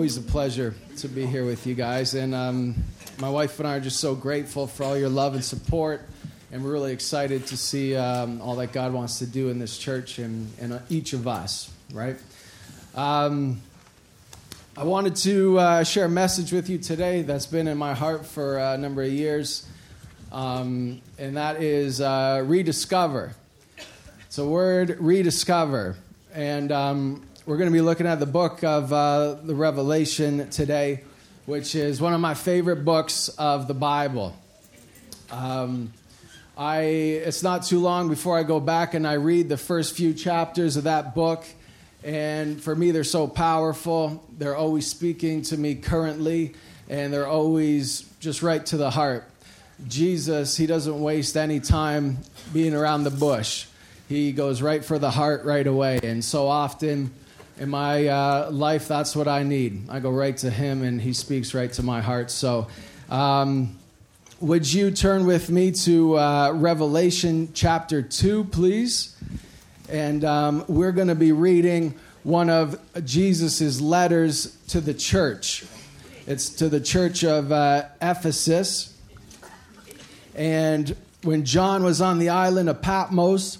always a pleasure to be here with you guys. And um, my wife and I are just so grateful for all your love and support. And we're really excited to see um, all that God wants to do in this church and, and each of us, right? Um, I wanted to uh, share a message with you today that's been in my heart for a number of years, um, and that is uh, rediscover. It's a word, rediscover. And um, we're going to be looking at the book of uh, the Revelation today, which is one of my favorite books of the Bible. Um, I, it's not too long before I go back and I read the first few chapters of that book. And for me, they're so powerful. They're always speaking to me currently, and they're always just right to the heart. Jesus, he doesn't waste any time being around the bush. He goes right for the heart right away. And so often, in my uh, life, that's what I need. I go right to Him, and He speaks right to my heart. So, um, would you turn with me to uh, Revelation chapter 2, please? And um, we're going to be reading one of Jesus' letters to the church. It's to the church of uh, Ephesus. And when John was on the island of Patmos,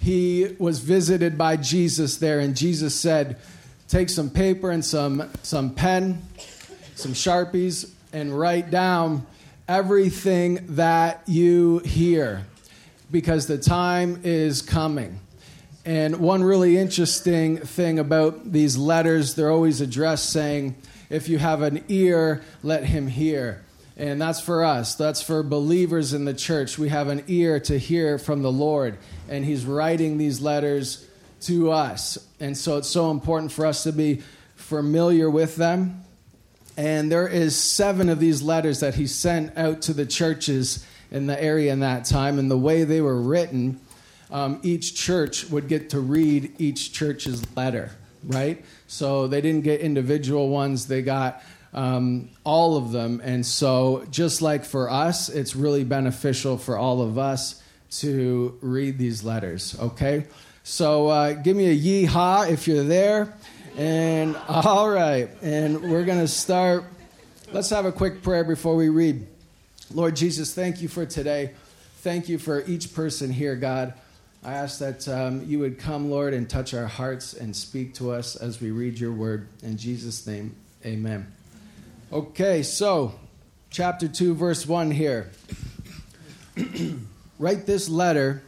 he was visited by Jesus there, and Jesus said, Take some paper and some, some pen, some sharpies, and write down everything that you hear because the time is coming. And one really interesting thing about these letters, they're always addressed saying, If you have an ear, let him hear. And that's for us. That's for believers in the church. We have an ear to hear from the Lord. And He's writing these letters to us. And so it's so important for us to be familiar with them. And there is seven of these letters that He sent out to the churches in the area in that time. And the way they were written, um, each church would get to read each church's letter, right? So they didn't get individual ones, they got um, all of them. And so, just like for us, it's really beneficial for all of us to read these letters, okay? So, uh, give me a yeehaw if you're there. And all right, and we're going to start. Let's have a quick prayer before we read. Lord Jesus, thank you for today. Thank you for each person here, God. I ask that um, you would come, Lord, and touch our hearts and speak to us as we read your word. In Jesus' name, amen. Okay, so chapter 2, verse 1 here. Write this letter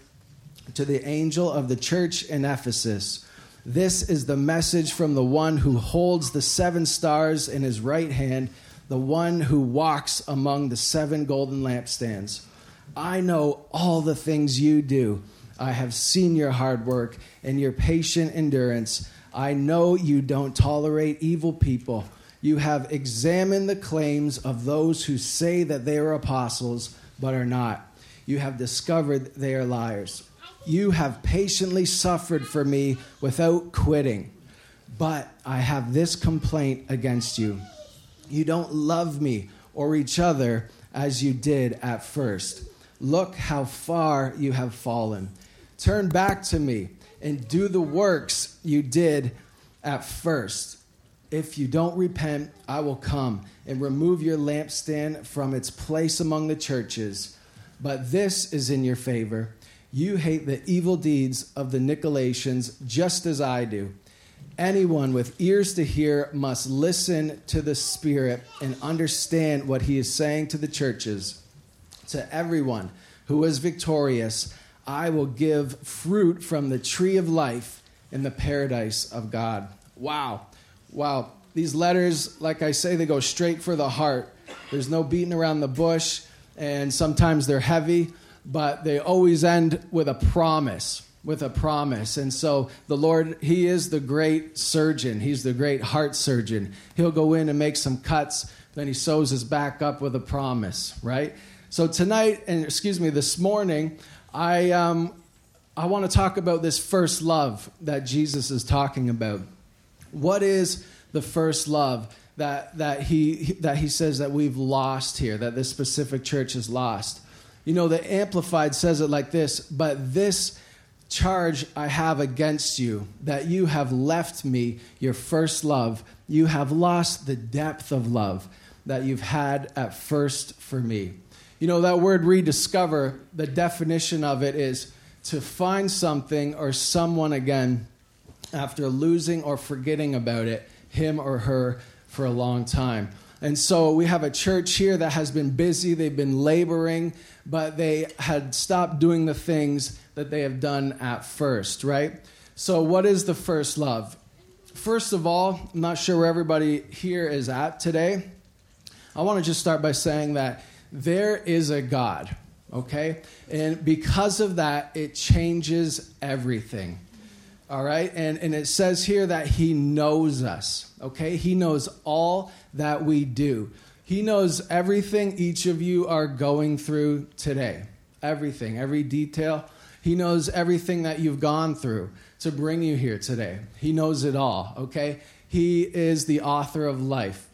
to the angel of the church in Ephesus. This is the message from the one who holds the seven stars in his right hand, the one who walks among the seven golden lampstands. I know all the things you do. I have seen your hard work and your patient endurance. I know you don't tolerate evil people you have examined the claims of those who say that they are apostles but are not. You have discovered they are liars. You have patiently suffered for me without quitting. But I have this complaint against you you don't love me or each other as you did at first. Look how far you have fallen. Turn back to me and do the works you did at first. If you don't repent, I will come and remove your lampstand from its place among the churches. But this is in your favor. You hate the evil deeds of the Nicolaitans just as I do. Anyone with ears to hear must listen to the Spirit and understand what he is saying to the churches. To everyone who is victorious, I will give fruit from the tree of life in the paradise of God. Wow. Wow. These letters, like I say, they go straight for the heart. There's no beating around the bush, and sometimes they're heavy, but they always end with a promise. With a promise. And so the Lord, He is the great surgeon. He's the great heart surgeon. He'll go in and make some cuts, then He sews us back up with a promise, right? So tonight, and excuse me, this morning, I, um, I want to talk about this first love that Jesus is talking about. What is the first love that, that, he, that he says that we've lost here, that this specific church has lost? You know, the Amplified says it like this, but this charge I have against you that you have left me your first love. You have lost the depth of love that you've had at first for me. You know, that word rediscover, the definition of it is to find something or someone again after losing or forgetting about it, him or her, for a long time. And so we have a church here that has been busy, they've been laboring, but they had stopped doing the things that they have done at first, right? So, what is the first love? First of all, I'm not sure where everybody here is at today. I want to just start by saying that there is a God, okay? And because of that, it changes everything. All right? And, and it says here that He knows us, okay? He knows all that we do. He knows everything each of you are going through today. Everything, every detail. He knows everything that you've gone through to bring you here today. He knows it all, okay? He is the author of life.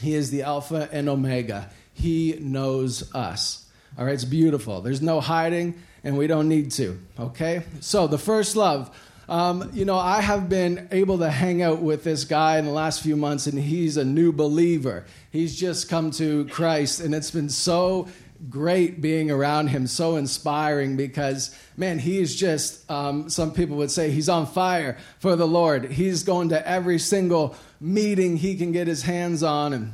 He is the Alpha and Omega. He knows us. All right, it's beautiful. There's no hiding, and we don't need to. Okay? So, the first love. Um, you know, I have been able to hang out with this guy in the last few months, and he's a new believer. He's just come to Christ, and it's been so great being around him, so inspiring because, man, he is just, um, some people would say, he's on fire for the Lord. He's going to every single meeting he can get his hands on, and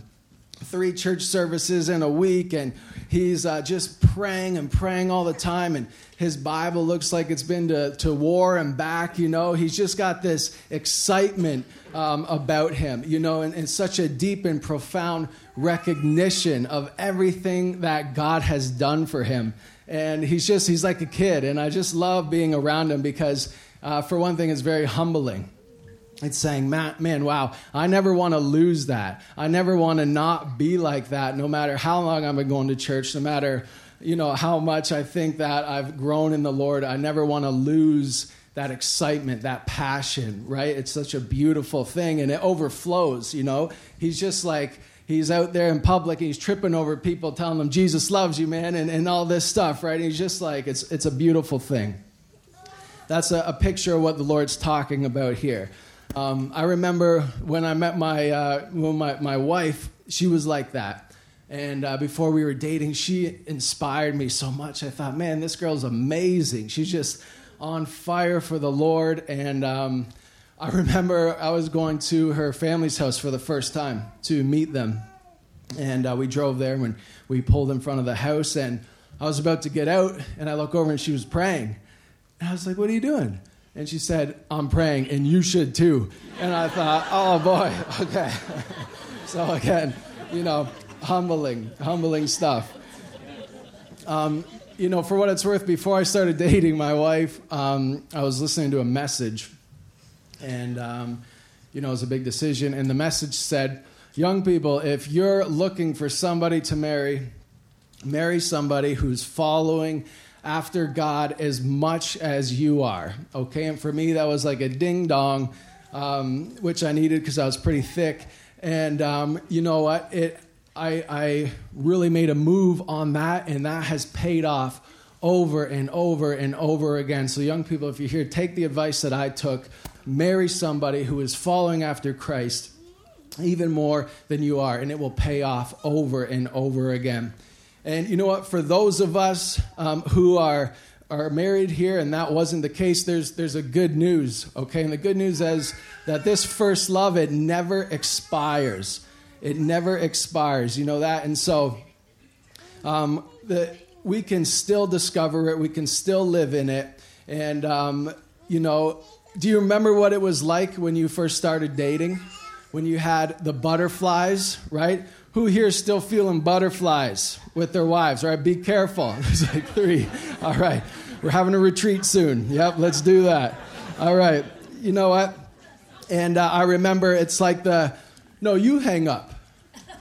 three church services in a week and he's uh, just praying and praying all the time and his bible looks like it's been to, to war and back you know. He's just got this excitement um, about him you know and, and such a deep and profound recognition of everything that god has done for him. And he's just he's like a kid and i just love being around him because uh, for one thing it's very humbling. It's saying, man, man, wow, I never want to lose that. I never want to not be like that, no matter how long I've been going to church, no matter, you know, how much I think that I've grown in the Lord. I never want to lose that excitement, that passion, right? It's such a beautiful thing and it overflows, you know? He's just like, he's out there in public and he's tripping over people telling them Jesus loves you, man, and, and all this stuff, right? And he's just like, it's, it's a beautiful thing. That's a, a picture of what the Lord's talking about here. Um, I remember when I met my, uh, when my, my wife, she was like that. And uh, before we were dating, she inspired me so much. I thought, man, this girl's amazing. She's just on fire for the Lord. And um, I remember I was going to her family's house for the first time to meet them. And uh, we drove there when we pulled in front of the house. And I was about to get out, and I look over and she was praying. And I was like, what are you doing? And she said, I'm praying, and you should too. And I thought, oh boy, okay. so again, you know, humbling, humbling stuff. Um, you know, for what it's worth, before I started dating my wife, um, I was listening to a message, and um, you know, it was a big decision. And the message said, "Young people, if you're looking for somebody to marry, marry somebody who's following after God as much as you are. Okay, and for me, that was like a ding dong, um, which I needed because I was pretty thick. And um, you know what? It, I, I really made a move on that, and that has paid off over and over and over again. So, young people, if you're here, take the advice that I took. Marry somebody who is following after Christ even more than you are, and it will pay off over and over again. And you know what? For those of us um, who are are married here and that wasn't the case, there's there's a good news. Okay, and the good news is that this first love it never expires. It never expires. You know that, and so um, the, we can still discover it. We can still live in it. And um, you know, do you remember what it was like when you first started dating? When you had the butterflies, right? Who here is still feeling butterflies with their wives? right? be careful. There's like three. All right, we're having a retreat soon. Yep, let's do that. All right, you know what? And uh, I remember it's like the, no, you hang up.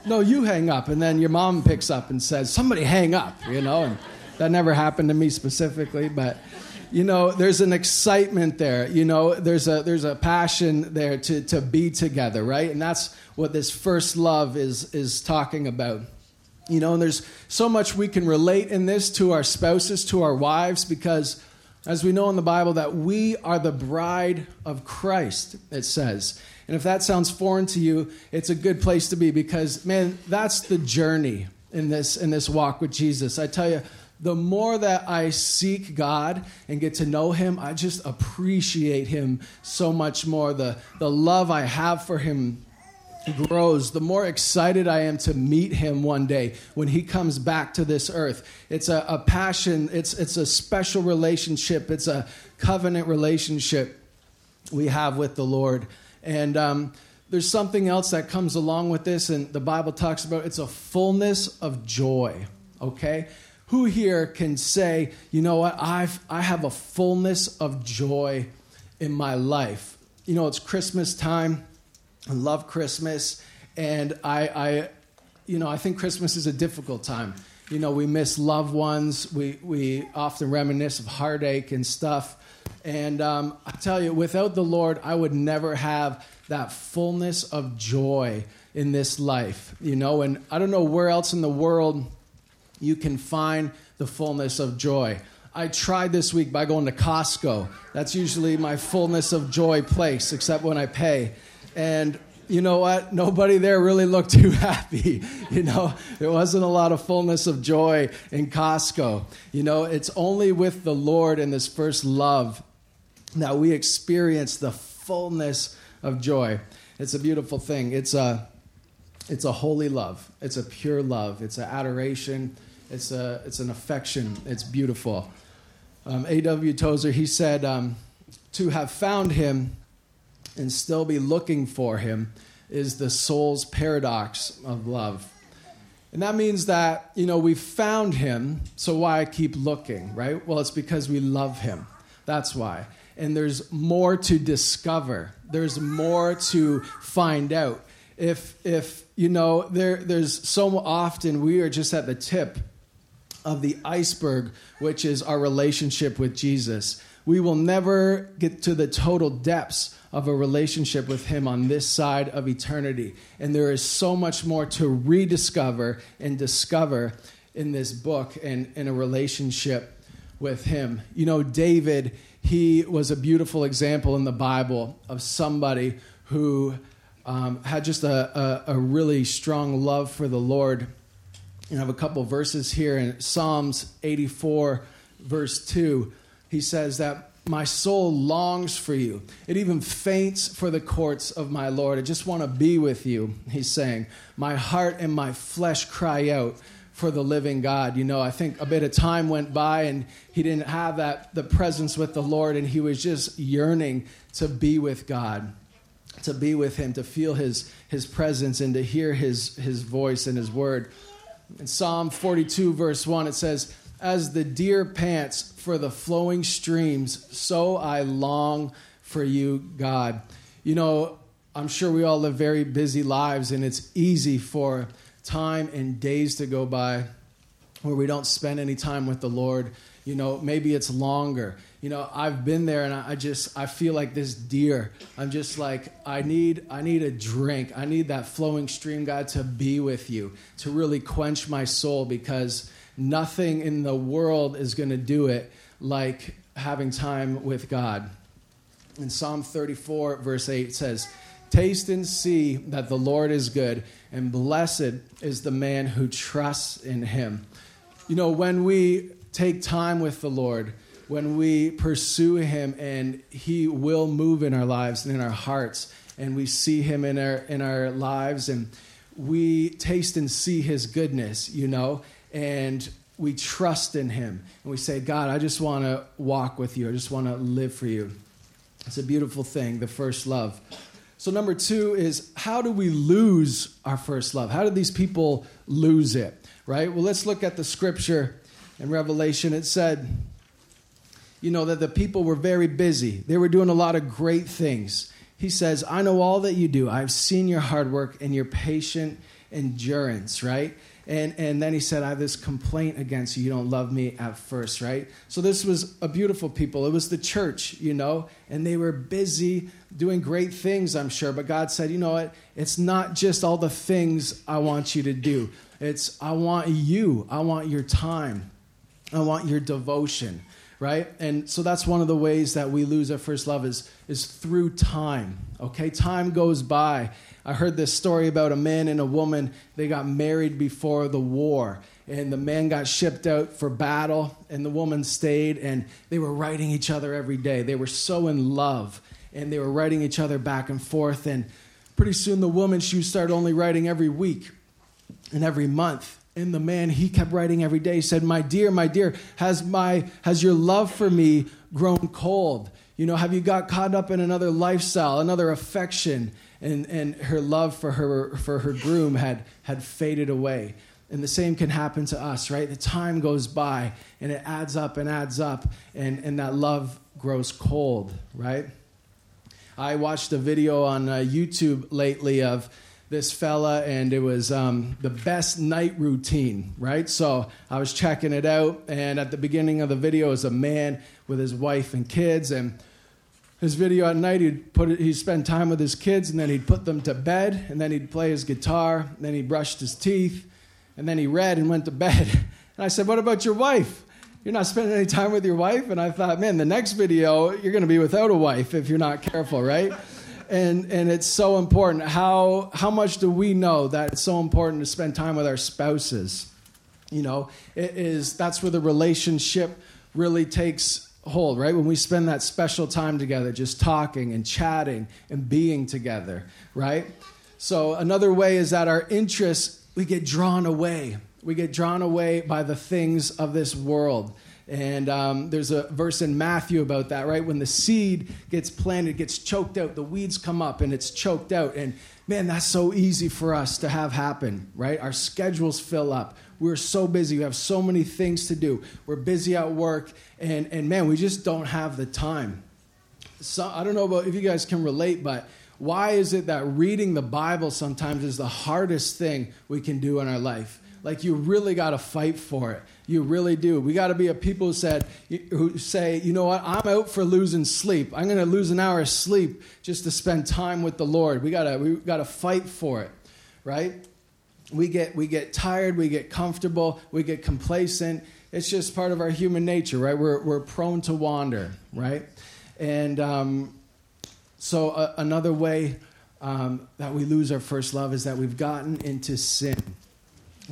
No, you hang up. And then your mom picks up and says, somebody hang up, you know? And that never happened to me specifically, but you know there's an excitement there you know there's a there's a passion there to to be together right and that's what this first love is is talking about. You know, and there's so much we can relate in this to our spouses, to our wives, because as we know in the Bible, that we are the bride of Christ, it says. And if that sounds foreign to you, it's a good place to be because, man, that's the journey in this, in this walk with Jesus. I tell you, the more that I seek God and get to know Him, I just appreciate Him so much more. The, the love I have for Him grows, the more excited I am to meet him one day when he comes back to this earth. It's a, a, passion, it's, it's a special relationship, it's a covenant relationship we have with the Lord. And um, there's something else that comes along with this, and the Bible talks about it's a fullness of joy, okay? Who here can say, you know what, I've, I have a fullness of joy in my life? You know, it's Christmas time I love Christmas, and I, I, you know, I think Christmas is a difficult time. You know, we miss loved ones. We we often reminisce of heartache and stuff. And um, I tell you, without the Lord, I would never have that fullness of joy in this life. You know, and I don't know where else in the world you can find the fullness of joy. I tried this week by going to Costco. That's usually my fullness of joy place, except when I pay. And you know what? Nobody there really looked too happy. You know, there wasn't a lot of fullness of joy in Costco. You know, it's only with the Lord and this first love that we experience the fullness of joy. It's a beautiful thing. It's a it's a holy love. It's a pure love. It's an adoration. It's a it's an affection. It's beautiful. Um, A.W. Tozer he said um, to have found him and still be looking for him is the soul's paradox of love. And that means that, you know, we found him, so why keep looking, right? Well, it's because we love him. That's why. And there's more to discover. There's more to find out. If if you know, there there's so often we are just at the tip of the iceberg, which is our relationship with Jesus. We will never get to the total depths of a relationship with Him on this side of eternity. And there is so much more to rediscover and discover in this book and in a relationship with Him. You know, David, he was a beautiful example in the Bible of somebody who um, had just a, a, a really strong love for the Lord. And I have a couple verses here in Psalms 84, verse 2. He says that my soul longs for you. It even faints for the courts of my Lord. I just want to be with you, he's saying. My heart and my flesh cry out for the living God. You know, I think a bit of time went by and he didn't have that the presence with the Lord and he was just yearning to be with God, to be with him, to feel his his presence and to hear his his voice and his word. In Psalm 42 verse 1 it says, "As the deer pants for the flowing streams, so I long for you, God. You know, I'm sure we all live very busy lives, and it's easy for time and days to go by where we don't spend any time with the Lord. You know, maybe it's longer. You know, I've been there and I just I feel like this deer. I'm just like I need I need a drink. I need that flowing stream God to be with you, to really quench my soul because nothing in the world is going to do it like having time with God. In Psalm 34, verse 8 says, Taste and see that the Lord is good, and blessed is the man who trusts in him. You know, when we take time with the Lord, when we pursue him, and he will move in our lives and in our hearts, and we see him in our, in our lives, and we taste and see his goodness, you know, and we trust in him and we say, God, I just want to walk with you. I just want to live for you. It's a beautiful thing, the first love. So, number two is how do we lose our first love? How did these people lose it? Right? Well, let's look at the scripture in Revelation. It said, you know, that the people were very busy, they were doing a lot of great things. He says, I know all that you do. I've seen your hard work and your patient endurance, right? And, and then he said, I have this complaint against you. You don't love me at first, right? So this was a beautiful people. It was the church, you know, and they were busy doing great things, I'm sure. But God said, you know what? It's not just all the things I want you to do. It's, I want you. I want your time. I want your devotion right? And so that's one of the ways that we lose our first love is, is through time, okay? Time goes by. I heard this story about a man and a woman. They got married before the war, and the man got shipped out for battle, and the woman stayed, and they were writing each other every day. They were so in love, and they were writing each other back and forth. And pretty soon, the woman, she started only writing every week and every month. And the man, he kept writing every day. Said, My dear, my dear, has, my, has your love for me grown cold? You know, have you got caught up in another lifestyle, another affection? And, and her love for her, for her groom had, had faded away. And the same can happen to us, right? The time goes by and it adds up and adds up, and, and that love grows cold, right? I watched a video on uh, YouTube lately of this fella, and it was um, the best night routine, right? So I was checking it out, and at the beginning of the video is a man with his wife and kids, and his video at night he'd put it, he'd spend time with his kids, and then he'd put them to bed, and then he'd play his guitar, then he brushed his teeth, and then he read and went to bed. And I said, "What about your wife?" You're not spending any time with your wife? And I thought, man, the next video, you're going to be without a wife if you're not careful, right? And and it's so important. How how much do we know that it's so important to spend time with our spouses? You know, it is that's where the relationship really takes hold, right? When we spend that special time together, just talking and chatting and being together, right? So another way is that our interests we get drawn away. We get drawn away by the things of this world. And um, there's a verse in Matthew about that, right? When the seed gets planted, gets choked out, the weeds come up and it's choked out. And man, that's so easy for us to have happen, right? Our schedules fill up. We're so busy. We have so many things to do. We're busy at work. And, and man, we just don't have the time. So, I don't know about if you guys can relate, but why is it that reading the Bible sometimes is the hardest thing we can do in our life? Like you really got to fight for it. You really do. We got to be a people who said who say, you know what? I'm out for losing sleep. I'm going to lose an hour of sleep just to spend time with the Lord. We got to we got to fight for it, right? We get we get tired, we get comfortable, we get complacent. It's just part of our human nature, right? We're we're prone to wander, right? And um, so uh, another way um, that we lose our first love is that we've gotten into sin.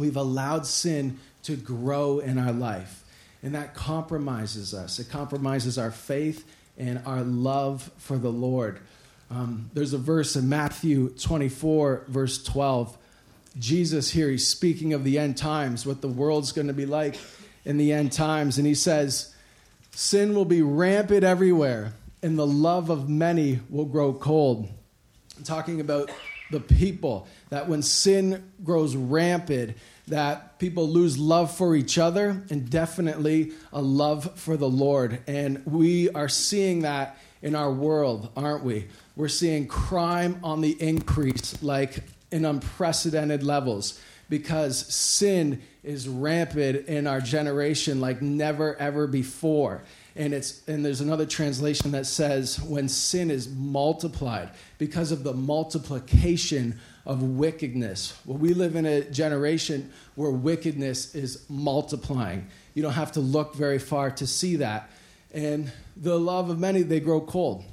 We've allowed sin to grow in our life. And that compromises us. It compromises our faith and our love for the Lord. Um, there's a verse in Matthew 24, verse 12. Jesus here, he's speaking of the end times, what the world's going to be like in the end times. And he says, Sin will be rampant everywhere, and the love of many will grow cold. I'm talking about the people, that when sin grows rampant, that people lose love for each other and definitely a love for the Lord. And we are seeing that in our world, aren't we? We're seeing crime on the increase, like in unprecedented levels, because sin is rampant in our generation like never ever before and it's and there's another translation that says when sin is multiplied because of the multiplication of wickedness. Well we live in a generation where wickedness is multiplying. You don't have to look very far to see that. And the love of many they grow cold.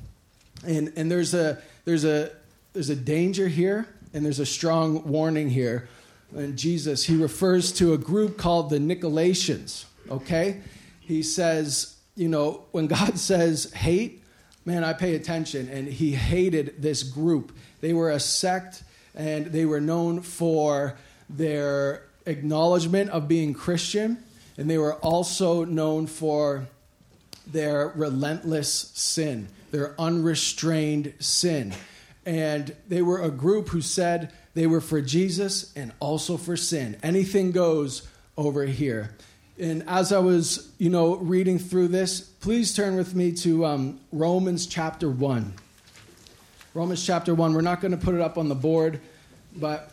And and there's a there's a there's a danger here and there's a strong warning here. And jesus he refers to a group called the nicolaitans okay? He says you know, when God says hate, man, I pay attention. And he hated this group. They were a sect and they were known for their acknowledgement of being Christian. And they were also known for their relentless sin, their unrestrained sin. And they were a group who said they were for Jesus and also for sin. Anything goes over here. And as I was, you know, reading through this, please turn with me to um, Romans chapter 1. Romans chapter 1. We're not going to put it up on the board, but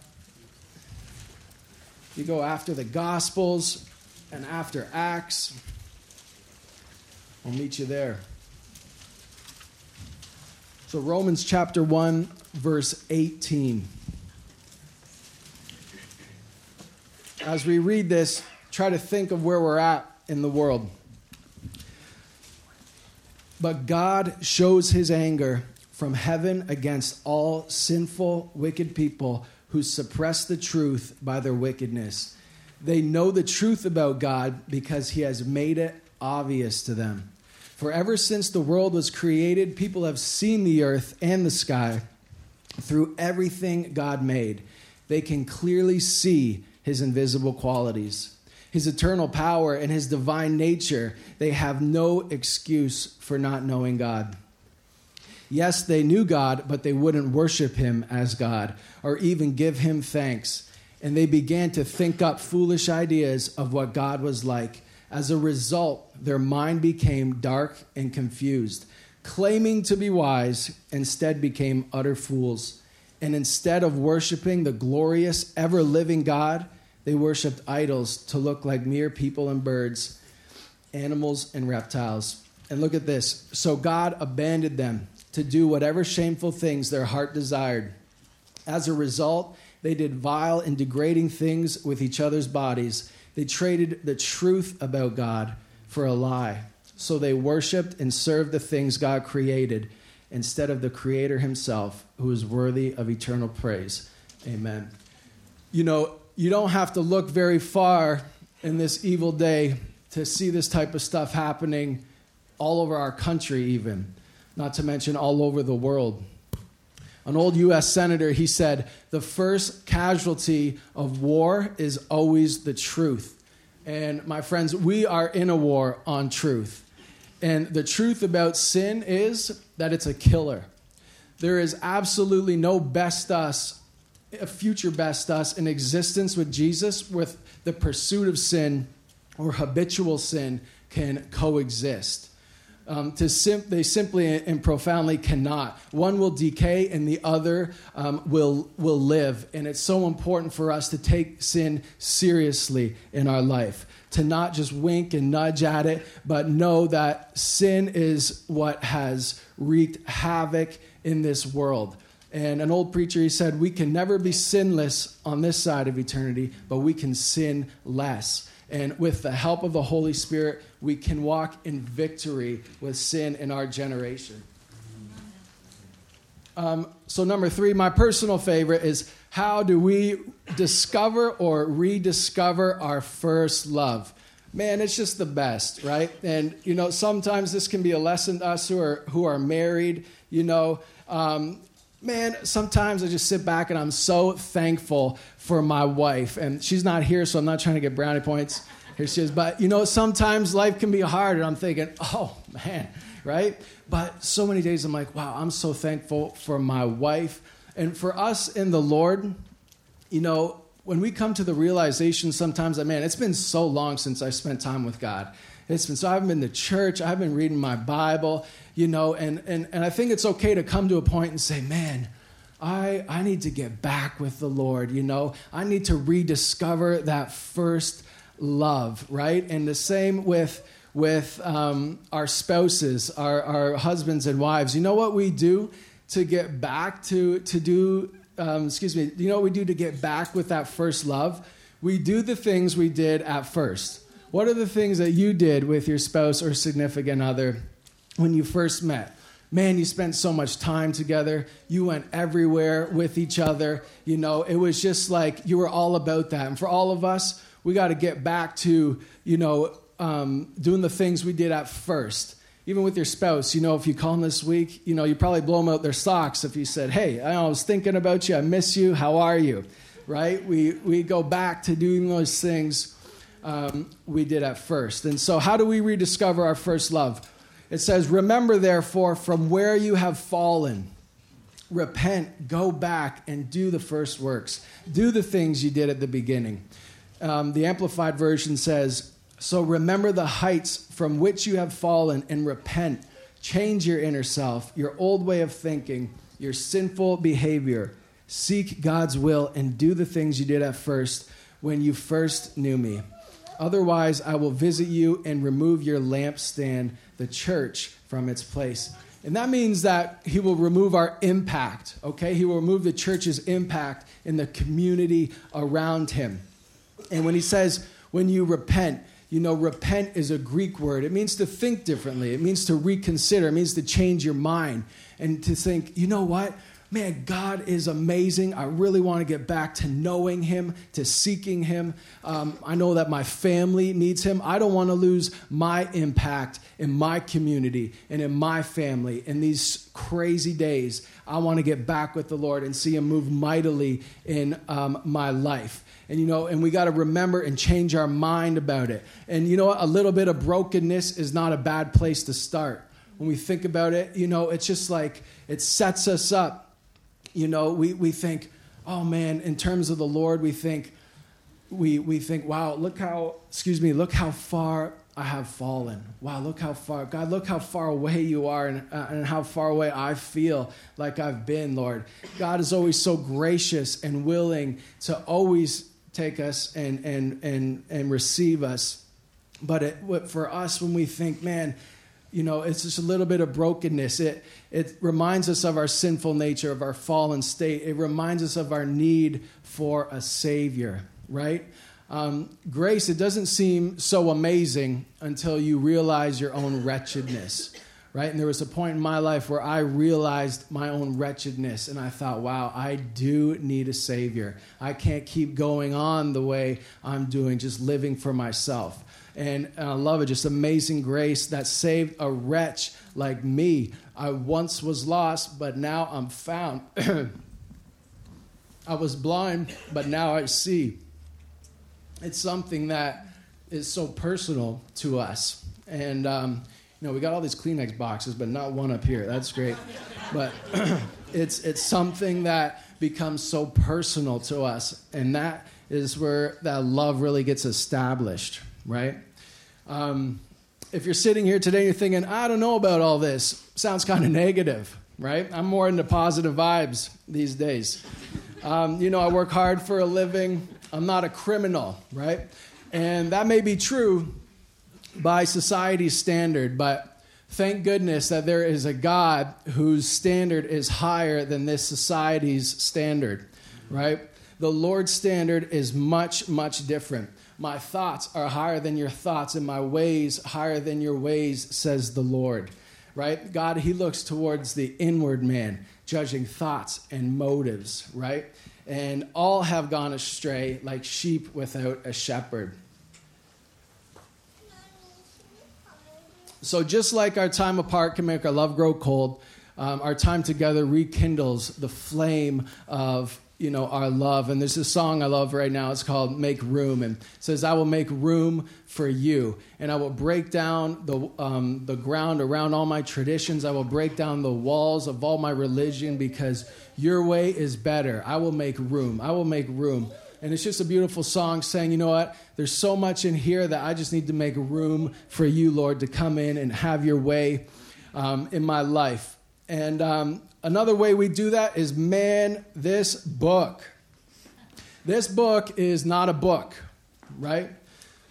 you go after the Gospels and after Acts. I'll meet you there. So, Romans chapter 1, verse 18. As we read this, try to think of where we're at in the world. But God shows his anger from heaven against all sinful, wicked people who suppress the truth by their wickedness. They know the truth about God because he has made it obvious to them. For ever since the world was created, people have seen the earth and the sky through everything God made. They can clearly see his invisible qualities, his eternal power, and his divine nature. They have no excuse for not knowing God. Yes, they knew God, but they wouldn't worship him as God or even give him thanks. And they began to think up foolish ideas of what God was like. As a result, their mind became dark and confused. Claiming to be wise, instead became utter fools. And instead of worshiping the glorious, ever living God, they worshiped idols to look like mere people and birds, animals and reptiles. And look at this. So God abandoned them to do whatever shameful things their heart desired. As a result, they did vile and degrading things with each other's bodies. They traded the truth about God for a lie. So they worshiped and served the things God created instead of the Creator Himself, who is worthy of eternal praise. Amen. You know, you don't have to look very far in this evil day to see this type of stuff happening all over our country, even, not to mention all over the world. An old U.S. senator, he said, the first casualty of war is always the truth. And my friends, we are in a war on truth. And the truth about sin is that it's a killer. There is absolutely no best us, a future best us in existence with Jesus, with the pursuit of sin or habitual sin can coexist. Um, to sim- they simply and profoundly cannot. One will decay and the other um, will, will live. And it's so important for us to take sin seriously in our life, to not just wink and nudge at it, but know that sin is what has wreaked havoc in this world. And an old preacher, he said, We can never be sinless on this side of eternity, but we can sin less. And with the help of the Holy Spirit, we can walk in victory with sin in our generation. Um, so, number three, my personal favorite is how do we discover or rediscover our first love? Man, it's just the best, right? And, you know, sometimes this can be a lesson to us who are, who are married, you know. Um, man, sometimes I just sit back and I'm so thankful for my wife. And she's not here, so I'm not trying to get brownie points. Here she is. But, you know, sometimes life can be hard, and I'm thinking, oh, man, right? But so many days I'm like, wow, I'm so thankful for my wife. And for us in the Lord, you know, when we come to the realization sometimes that, man, it's been so long since I spent time with God. It's been so I haven't been to church, I haven't been reading my Bible, you know, and, and, and I think it's okay to come to a point and say, man, I, I need to get back with the Lord, you know. I need to rediscover that first love, right? And the same with with um, our spouses, our, our husbands and wives. You know what we do to get back to to do? Um, excuse me. You know what we do to get back with that first love? We do the things we did at first. What are the things that you did with your spouse or significant other when you first met? Man, you spent so much time together. You went everywhere with each other. You know, it was just like you were all about that. And for all of us, we got to get back to, you know, um, doing the things we did at first. Even with your spouse, you know, if you call them this week, you know, you probably blow them out their socks if you said, hey, I was thinking about you, I miss you, how are you? Right? We, we go back to doing those things um, we did at first. And so, how do we rediscover our first love? It says, Remember, therefore, from where you have fallen, repent, go back, and do the first works. Do the things you did at the beginning um, the Amplified Version says, So remember the heights from which you have fallen and repent. Change your inner self, your old way of thinking, your sinful behavior. Seek God's will and do the things you did at first when you first knew me. Otherwise, I will visit you and remove your lampstand, the church, from its place. And that means that he will remove our impact, okay? He will remove the church's impact in the community around him. And when he says, when you repent, you know, repent is a Greek word. It means to think differently, it means to reconsider, it means to change your mind and to think, you know what? Man, God is amazing. I really want to get back to knowing Him, to seeking Him. Um, I know that my family needs Him. I don't want to lose my impact in my community and in my family in these crazy days. I want to get back with the Lord and see Him move mightily in um, my life. And you know, and we got to remember and change our mind about it. And you know what? A little bit of brokenness is not a bad place to start. When we think about it, you know, it's just like it sets us up you know, we, we think, oh man, in terms of the Lord, we think, we, we think, wow, look how, excuse me, look how far I have fallen. Wow, look how far, God, look how far away you are and, uh, and how far away I feel like I've been, Lord. God is always so gracious and willing to always take us and, and, and, and receive us. But it, for us, when we think, man, you know, it's just a little bit of brokenness. It, it reminds us of our sinful nature, of our fallen state. It reminds us of our need for a Savior, right? Um, grace, it doesn't seem so amazing until you realize your own wretchedness, right? And there was a point in my life where I realized my own wretchedness, and I thought, wow, I do need a Savior. I can't keep going on the way I'm doing, just living for myself. And, and I love it, just amazing grace that saved a wretch like me. I once was lost, but now I'm found. I was blind, but now I see. It's something that is so personal to us. And, um, you know, we got all these Kleenex boxes, but not one up here. That's great. but it's, it's something that becomes so personal to us. And that is where that love really gets established right? Um, if you're sitting here today, you're thinking, I don't know about all this. Sounds kind of negative, right? I'm more into positive vibes these days. Um, you know, I work hard for a living. I'm not a criminal, right? And that may be true by society's standard, but thank goodness that there is a God whose standard is higher than this society's standard, right? The Lord's standard is much, much different. My thoughts are higher than your thoughts, and my ways higher than your ways, says the Lord. Right? God, He looks towards the inward man, judging thoughts and motives, right? And all have gone astray like sheep without a shepherd. So, just like our time apart can make our love grow cold, um, our time together rekindles the flame of you know our love. And there's a song i love right now. It's called make room. And says i will make room for you. And i will break down the, um, the ground around all my traditions. I will break down the walls of all my religion because your way is better. I will make room. I will make room. And it's just a beautiful song saying you know what? There's so much in here that i just need to make room for you lord to come in and have your way um, in my life. And um, Another way we do that is man this book. This book is not a book, right?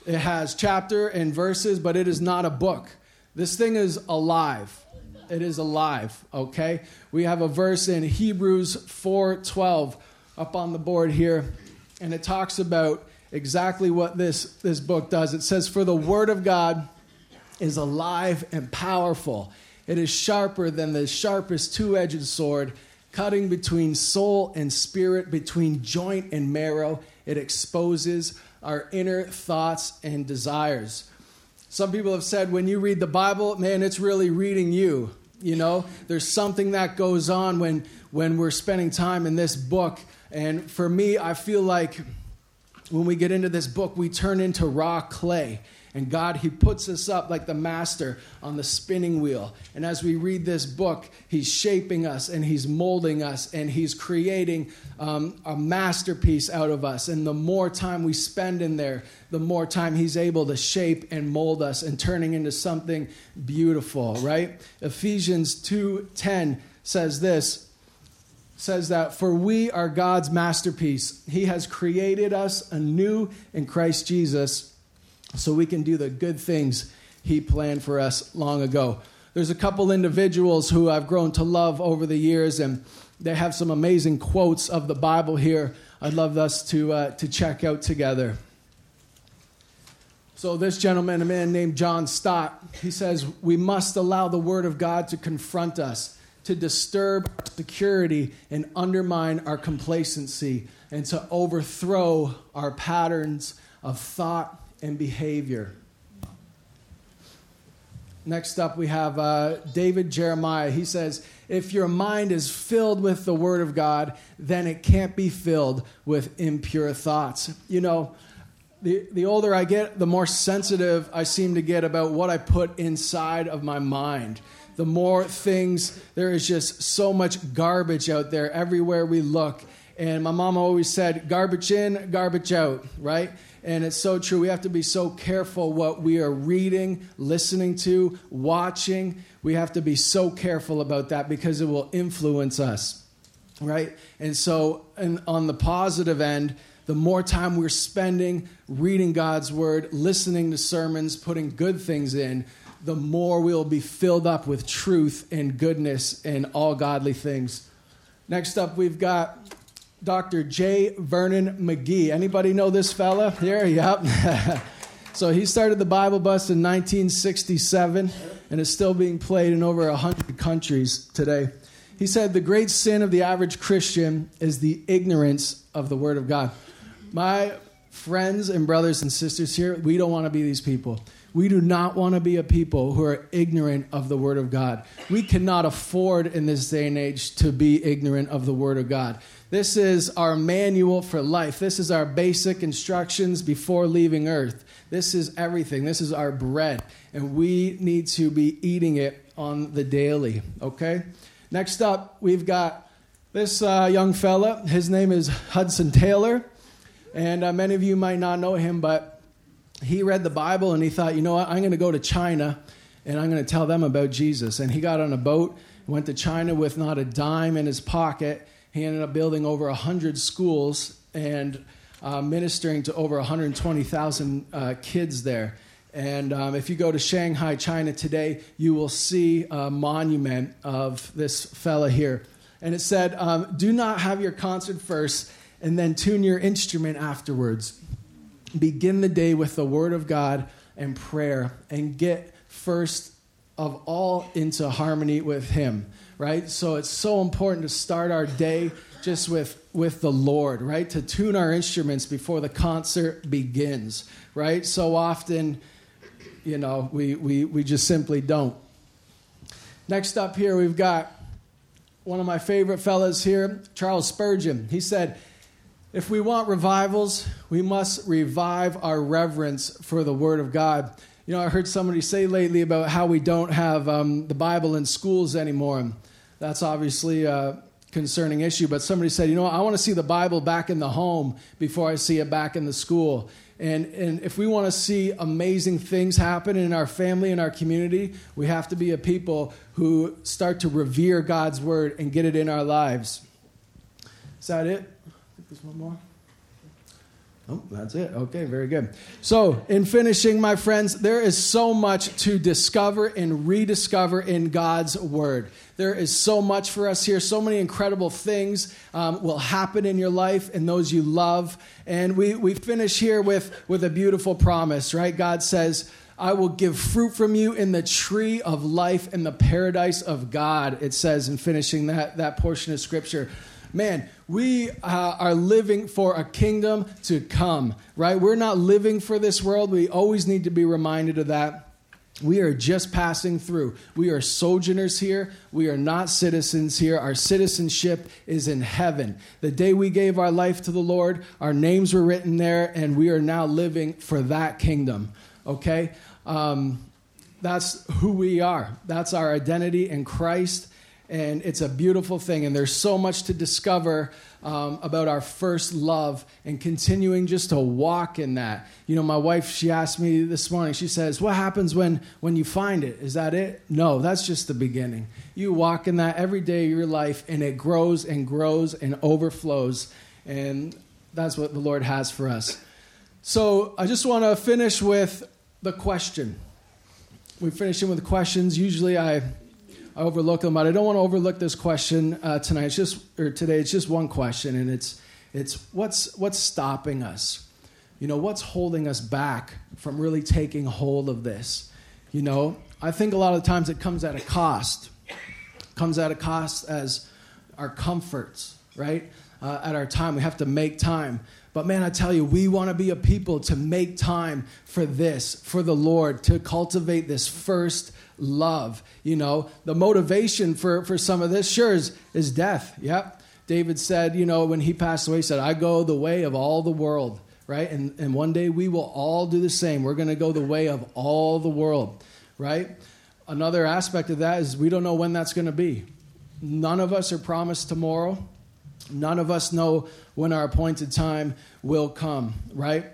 It has chapter and verses, but it is not a book. This thing is alive. It is alive, okay? We have a verse in Hebrews 4:12 up on the board here, and it talks about exactly what this, this book does. It says, For the word of God is alive and powerful. It is sharper than the sharpest two edged sword, cutting between soul and spirit, between joint and marrow. It exposes our inner thoughts and desires. Some people have said when you read the Bible, man, it's really reading you. You know, there's something that goes on when when we're spending time in this book. And for me, I feel like when we get into this book, we turn into raw clay. And God, He puts us up like the master on the spinning wheel. And as we read this book, He's shaping us and He's molding us and He's creating um, a masterpiece out of us. And the more time we spend in there, the more time He's able to shape and mold us and turning into something beautiful, right? Ephesians 2:10 says this says that for we are God's masterpiece. He has created us anew in Christ Jesus so we can do the good things He planned for us long ago. There's a couple individuals who I've grown to love over the years, and they have some amazing quotes of the Bible here. I'd love us to, uh, to check out together. So, this gentleman, a man named John Stott, he says, We must allow the Word of God to confront us, to disturb our security and undermine our complacency, and to overthrow our patterns of thought and behavior. Next up, we have uh, David Jeremiah. He says, If your mind is filled with the Word of God, then it can't be filled with impure thoughts. You know, the, the older I get, the more sensitive I seem to get about what I put inside of my mind. The more things, there is just so much garbage out there everywhere we look. And my mom always said, garbage in, garbage out, right? And it's so true. We have to be so careful what we are reading, listening to, watching. We have to be so careful about that because it will influence us, right? And so, and on the positive end, the more time we're spending reading God's word, listening to sermons, putting good things in, the more we'll be filled up with truth and goodness and all godly things. Next up, we've got Dr. J. Vernon McGee. Anybody know this fella here? Yep. so he started the Bible Bus in 1967 and is still being played in over 100 countries today. He said, The great sin of the average Christian is the ignorance of the Word of God. My friends and brothers and sisters here, we don't want to be these people. We do not want to be a people who are ignorant of the Word of God. We cannot afford in this day and age to be ignorant of the Word of God. This is our manual for life. This is our basic instructions before leaving earth. This is everything. This is our bread. And we need to be eating it on the daily, okay? Next up, we've got this uh, young fella. His name is Hudson Taylor. And uh, many of you might not know him, but he read the Bible and he thought, you know what, I'm going to go to China and I'm going to tell them about Jesus. And he got on a boat, went to China with not a dime in his pocket. He ended up building over 100 schools and uh, ministering to over 120,000 uh, kids there. And um, if you go to Shanghai, China today, you will see a monument of this fella here. And it said, um, Do not have your concert first and then tune your instrument afterwards begin the day with the Word of God and prayer and get first of all into harmony with Him, right? So it's so important to start our day just with with the Lord, right? To tune our instruments before the concert begins, right? So often, you know, we we we just simply don't. Next up here, we've got one of my favorite fellas here, Charles Spurgeon. He said, if we want revivals, we must revive our reverence for the Word of God. You know, I heard somebody say lately about how we don't have um, the Bible in schools anymore. That's obviously a concerning issue, but somebody said, you know, I want to see the Bible back in the home before I see it back in the school. And, and if we want to see amazing things happen in our family and our community, we have to be a people who start to revere God's Word and get it in our lives. Is that it? There's one more. Oh, that's it. Okay, very good. So, in finishing, my friends, there is so much to discover and rediscover in God's Word. There is so much for us here. So many incredible things um, will happen in your life and those you love. And we, we finish here with, with a beautiful promise, right? God says, I will give fruit from you in the tree of life in the paradise of God, it says in finishing that, that portion of Scripture man, we uh, are living for a kingdom to come, right? We're not living for this world. We always need to be reminded of that. We are just passing through. We are sojourners here. We are not citizens here. Our citizenship is in heaven. The day we gave our life to the Lord, our names were written there, and we are now living for that kingdom. Okay? Um, that's who we are. That's our identity in Christ and it's a beautiful thing. And there's so much to discover um, about our first love and continuing just to walk in that. You know, my wife, she asked me this morning, she says, What happens when, when you find it? Is that it? No, that's just the beginning. You walk in that every day of your life, and it grows and grows and overflows. And that's what the Lord has for us. So I just want to finish with the question. We finish in with questions. Usually I I overlook them, but I don't want to overlook this question uh, tonight. It's just or today. It's just one question, and it's it's what's what's stopping us. You know, what's holding us back from really taking hold of this? You know, I think a lot of times it comes at a cost. Comes at a cost as our comforts, right? Uh, at our time, we have to make time. But man, I tell you, we want to be a people to make time for this, for the Lord, to cultivate this first love. You know, the motivation for, for some of this, sure, is, is death. Yep. David said, you know, when he passed away, he said, I go the way of all the world, right? And, and one day we will all do the same. We're going to go the way of all the world, right? Another aspect of that is we don't know when that's going to be. None of us are promised tomorrow. None of us know when our appointed time will come, right?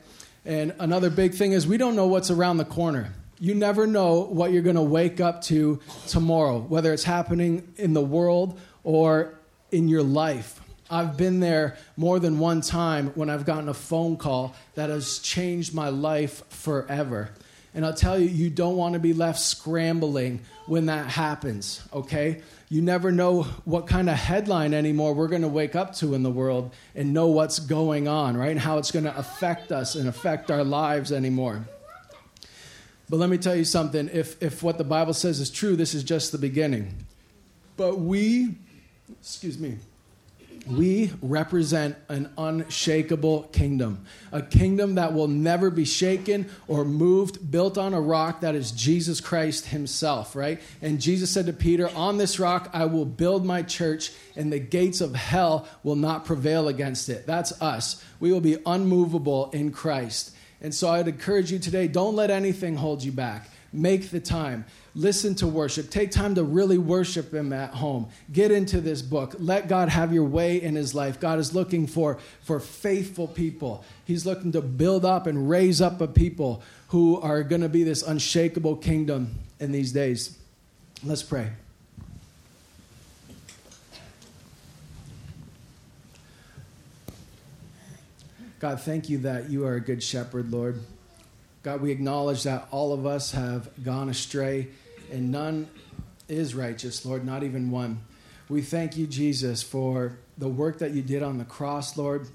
And another big thing is we don't know what's around the corner. You never know what you're going to wake up to tomorrow, whether it's happening in the world or in your life. I've been there more than one time when I've gotten a phone call that has changed my life forever. And I'll tell you, you don't want to be left scrambling when that happens, okay? You never know what kind of headline anymore we're going to wake up to in the world and know what's going on, right? And how it's going to affect us and affect our lives anymore. But let me tell you something if, if what the Bible says is true, this is just the beginning. But we, excuse me, we represent an unshakable kingdom, a kingdom that will never be shaken or moved, built on a rock that is Jesus Christ Himself, right? And Jesus said to Peter, On this rock I will build my church, and the gates of hell will not prevail against it. That's us. We will be unmovable in Christ. And so I'd encourage you today don't let anything hold you back. Make the time. Listen to worship. Take time to really worship Him at home. Get into this book. Let God have your way in His life. God is looking for, for faithful people. He's looking to build up and raise up a people who are going to be this unshakable kingdom in these days. Let's pray. God, thank you that you are a good shepherd, Lord. God, we acknowledge that all of us have gone astray and none is righteous, Lord, not even one. We thank you, Jesus, for the work that you did on the cross, Lord,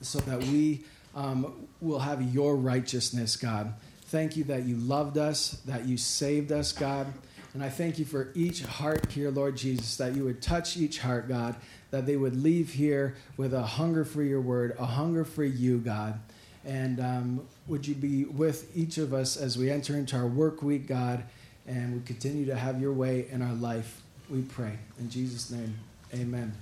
so that we um, will have your righteousness, God. Thank you that you loved us, that you saved us, God. And I thank you for each heart here, Lord Jesus, that you would touch each heart, God, that they would leave here with a hunger for your word, a hunger for you, God. And um, would you be with each of us as we enter into our work week, God, and we continue to have your way in our life? We pray. In Jesus' name, amen.